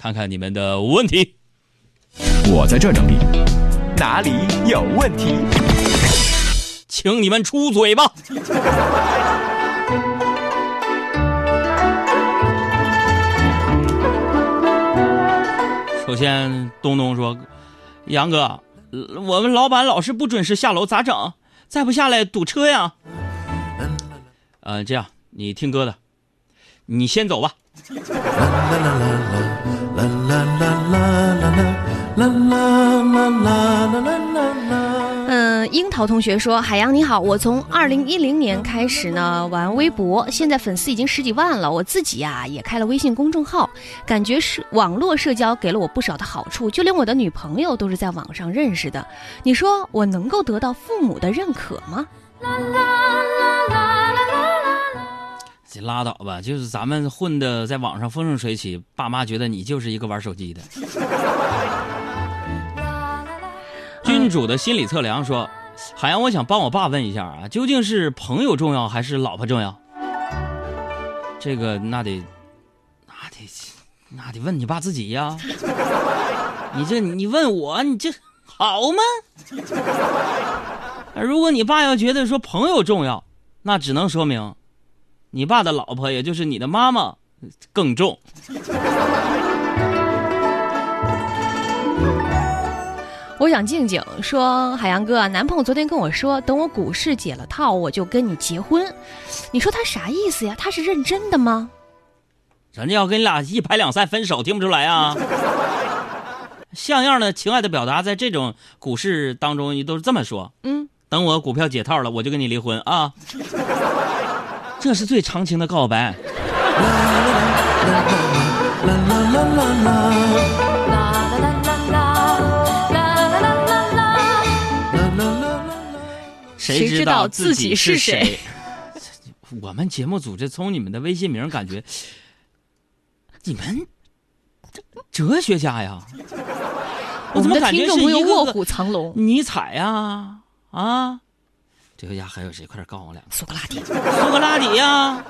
看看你们的问题。我在这整理，哪里有问题？请你们出嘴吧。首先，东东说：“杨哥，我们老板老是不准时下楼，咋整？再不下来堵车呀。”呃，这样，你听哥的，你先走吧。嗯，樱桃同学说：“海洋你好，我从二零一零年开始呢玩微博，现在粉丝已经十几万了。我自己呀也开了微信公众号，感觉是网络社交给了我不少的好处，就连我的女朋友都是在网上认识的。你说我能够得到父母的认可吗？”这拉倒吧，就是咱们混的在网上风生水起，爸妈觉得你就是一个玩手机的。君主的心理测量说：“海洋，我想帮我爸问一下啊，究竟是朋友重要还是老婆重要？这个那得，那得，那得问你爸自己呀。你这你问我，你这好吗？如果你爸要觉得说朋友重要，那只能说明。”你爸的老婆，也就是你的妈妈，更重。我想静静说：“海洋哥，男朋友昨天跟我说，等我股市解了套，我就跟你结婚。你说他啥意思呀？他是认真的吗？人家要跟你俩一拍两散分手，听不出来啊？像样的情爱的表达，在这种股市当中，你都是这么说。嗯，等我股票解套了，我就跟你离婚啊。”这是最长情的告白。谁知道自己是谁？我们节目组这从你们的微信名感觉，你们哲学家呀？我怎么感觉是一个卧虎藏龙？尼采呀？啊？这个家还有谁？快点告诉我两个。苏格拉底，苏格拉底呀，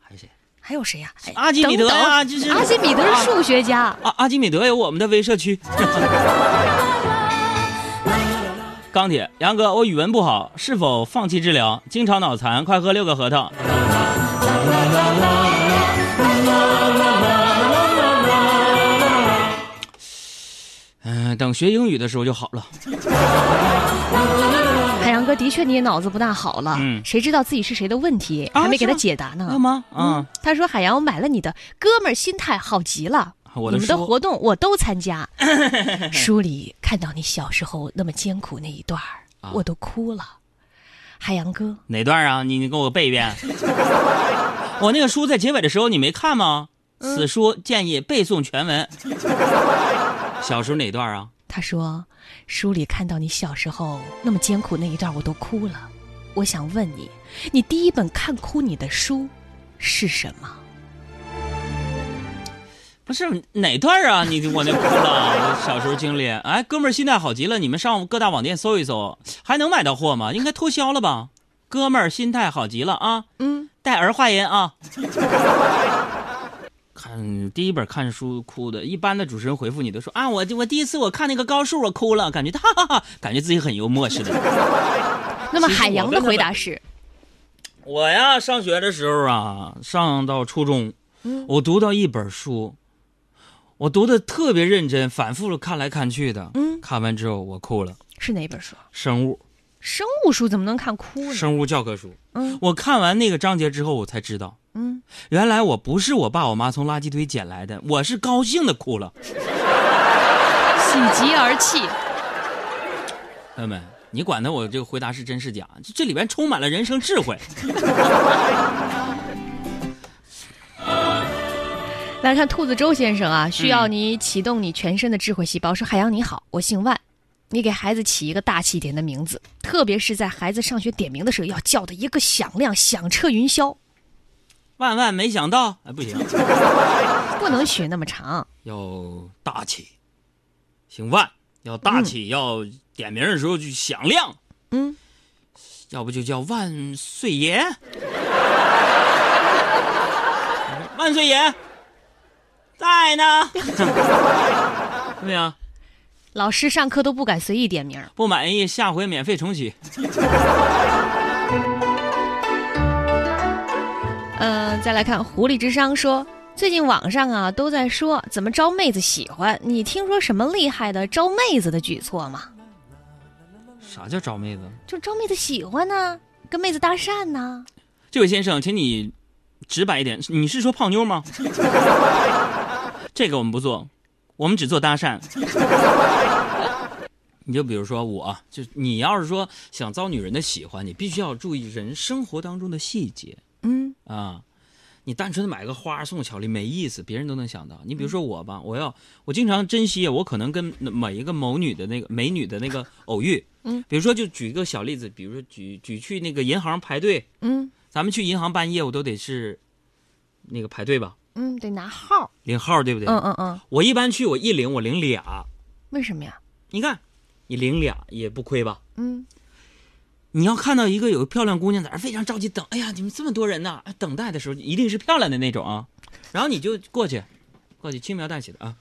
还有谁？还有谁呀？阿基米德啊，就是阿基米德是数学家。阿阿基米德有我们的微社区。钢铁杨哥，我语文不好，是否放弃治疗？经常脑残，快喝六个核桃。嗯，等学英语的时候就好了。海洋哥，的确你也脑子不大好了。嗯，谁知道自己是谁的问题，还没给他解答呢。有吗？嗯，他说：“海洋，我买了你的哥们儿心态好极了，你们的活动我都参加。书里看到你小时候那么艰苦那一段儿，我都哭了。海洋哥，哪段啊？你你给我背一遍。我那个书在结尾的时候你没看吗？此书建议背诵全文。小时候哪段啊？他说。书里看到你小时候那么艰苦那一段，我都哭了。我想问你，你第一本看哭你的书是什么？不是哪段啊？你我那哭了，小时候经历。哎，哥们儿心态好极了，你们上各大网店搜一搜，还能买到货吗？应该脱销了吧？哥们儿心态好极了啊！嗯，带儿化音啊。看第一本看书哭的，一般的主持人回复你都说啊，我我第一次我看那个高数我哭了，感觉哈哈哈，感觉自己很幽默似的。那么海洋的回答是，我呀上学的时候啊，上到初中，我读到一本书，我读的特别认真，反复看来看去的，嗯，看完之后我哭了。是哪本书？生物。生物书怎么能看哭呢？生物教科书。嗯，我看完那个章节之后，我才知道。嗯，原来我不是我爸我妈从垃圾堆捡来的，我是高兴的哭了，喜极而泣。朋友们，你管他我这个回答是真是假？这里边充满了人生智慧。来看兔子周先生啊，需要你启动你全身的智慧细胞。说海洋你好，我姓万，你给孩子起一个大气点的名字，特别是在孩子上学点名的时候，要叫的一个响亮，响彻云霄。万万没想到，哎，不行，不能学那么长，要大气，姓万，要大气，要点名的时候就响亮，嗯，要不就叫万岁爷，万岁爷，在呢，怎么样？老师上课都不敢随意点名。不满意，下回免费重启。嗯、再来看狐狸之商说，最近网上啊都在说怎么招妹子喜欢，你听说什么厉害的招妹子的举措吗？啥叫招妹子？就招妹子喜欢呢、跟妹子搭讪呢、这位先生，请你直白一点，你是说泡妞吗？这个我们不做，我们只做搭讪。你就比如说我，就你要是说想遭女人的喜欢，你必须要注意人生活当中的细节嗯啊。你单纯的买个花送个巧克力没意思，别人都能想到。你比如说我吧，我要我经常珍惜我可能跟每一个某女的那个美女的那个偶遇。嗯，比如说就举一个小例子，比如说举举去那个银行排队，嗯咱们去银行办业务都得是那个排队吧，嗯，得拿号。领号对不对？嗯嗯嗯，我一般去我一领我领俩，为什么呀？你看你领俩也不亏吧？嗯你要看到一个有个漂亮姑娘在那儿非常着急等，哎呀，你们这么多人呐！哎等待的时候一定是漂亮的那种啊，然后你就过去，过去轻描淡写的啊，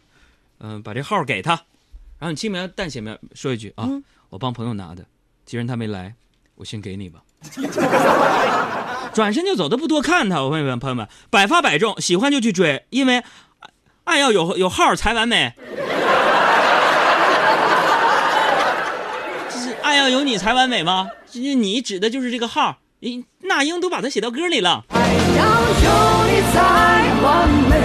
嗯、把这号给她，然后你轻描淡写描说一句啊，嗯我帮朋友拿的，既然他没来，我先给你吧。转身就走，都不多看他。我问问朋友们，百发百中，喜欢就去追，因为爱要有有号才完美。这是爱要有你才完美吗？这你指的就是这个号。咦，那英都把它写到歌里了。有你才完美，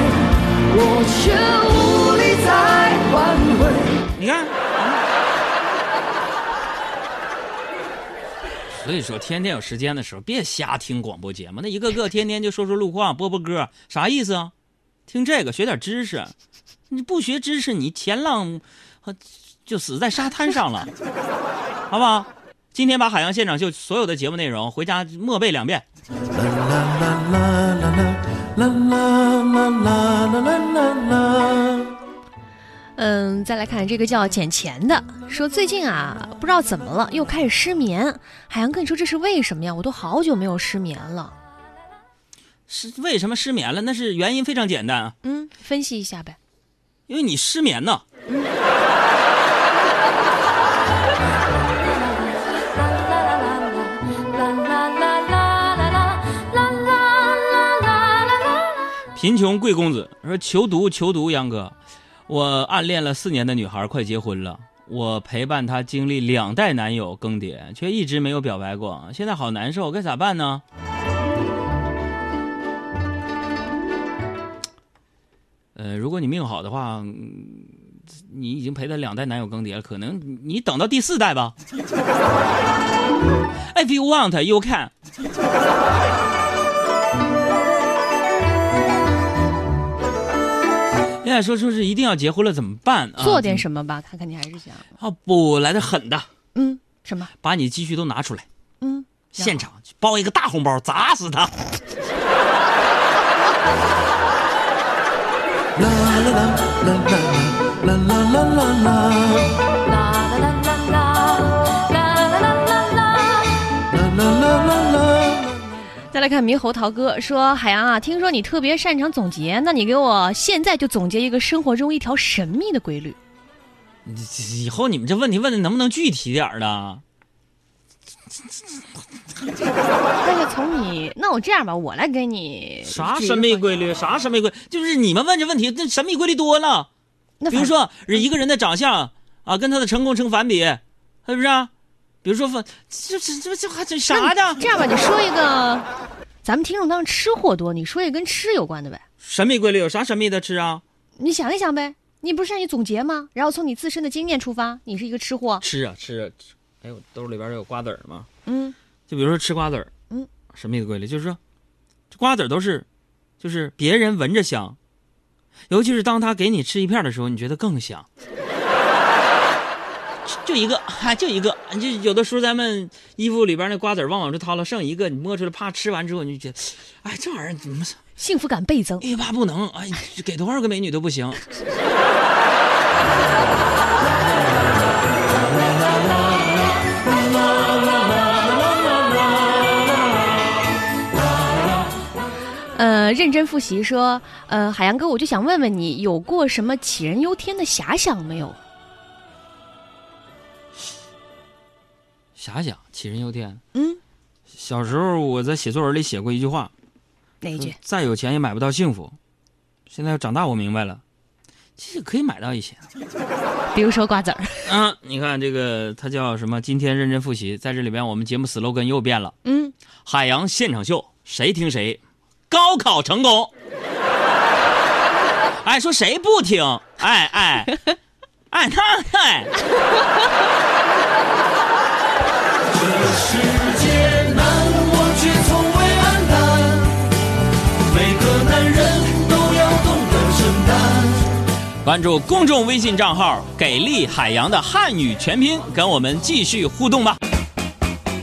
我却无力再挽回。你看，所以说天天有时间的时候，别瞎听广播节目，那一个个天天就说说路况、播播歌，啥意思啊？听这个学点知识，你不学知识，你前浪呃就死在沙滩上了，好不好？今天把海洋现场秀所有的节目内容回家默背两遍。嗯，再来看这个叫捡钱的，说最近啊不知道怎么了又开始失眠。海洋跟你说这是为什么呀？我都好久没有失眠了。是为什么失眠了？那是原因非常简单啊，嗯，分析一下呗。因为你失眠呢。贫穷贵公子说：“求读求读，杨哥，我暗恋了四年的女孩快结婚了，我陪伴她经历两代男友更迭，却一直没有表白过，现在好难受，该咋办呢？”呃，如果你命好的话，你已经陪她两代男友更迭了，可能你等到第四代吧。If you want, you can。恋爱说说是一定要结婚了怎么办啊？做点什么吧，看看你还是想，哦不来的狠的，嗯，什么？把你积蓄都拿出来，嗯，现场包一个大红包砸死他。再来看猕猴桃哥说：“海洋啊，听说你特别擅长总结，那你给我现在就总结一个生活中一条神秘的规律。以后你们这问题问的能不能具体点儿的？但是从你，那我这样吧，我来给你啥神秘规？律？啥神秘规？就是你们问这问题，那神秘规律多了。那比如说一个人的长相啊，跟他的成功成反比，是不是啊？比如说分这这这这还这啥的？这样吧，你说一个，咱们听众当中吃货多，你说一个跟吃有关的呗。神秘规律有啥神秘的吃啊？你想一想呗，你不是让你总结吗？然后从你自身的经验出发，你是一个吃货，吃啊吃啊吃！哎呦，兜里边有瓜子儿吗？嗯，就比如说吃瓜子儿，嗯，神秘的规律就是说，这瓜子儿都是，就是别人闻着香，尤其是当他给你吃一片的时候，你觉得更香。就就一个，哈，就一个。你就有的时候咱们衣服里边那瓜子儿往往是掏了，剩一个，你摸出来，啪吃完之后，你就觉得，哎，这玩意儿怎么 幸福感倍增。欲罢不能？哎，给多少个美女都不行。呃，呃，认真复习说，呃，海洋哥，我就想问问你，有过什么杞人忧天的遐想没有？遐想，杞人忧天。嗯，小时候我在写作文里写过一句话，哪一句？再有钱也买不到幸福。现在长大我明白了，其实可以买到一些。比如说瓜子儿。嗯，你看这个，它叫什么？今天认真复习，在这里边我们节目 slogan 又变了。嗯，海洋现场秀，谁听谁，高考成功。哎，说谁不听？哎哎，哎他哎，世界难，我却从未黯淡。每个男人都要懂得承担。关注公众微信账号“给力海洋”的汉语全拼，跟我们继续互动吧。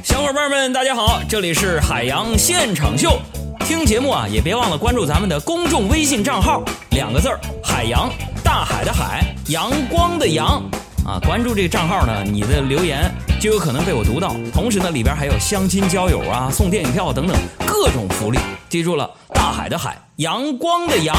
小伙伴们，大家好，这里是海洋现场秀。听节目啊，也别忘了关注咱们的公众微信账号，两个字儿“海洋”，大海的海，阳光的阳。啊，关注这个账号呢，你的留言就有可能被我读到。同时呢，里边还有相亲交友啊、送电影票等等各种福利。记住了，大海的海，阳光的阳。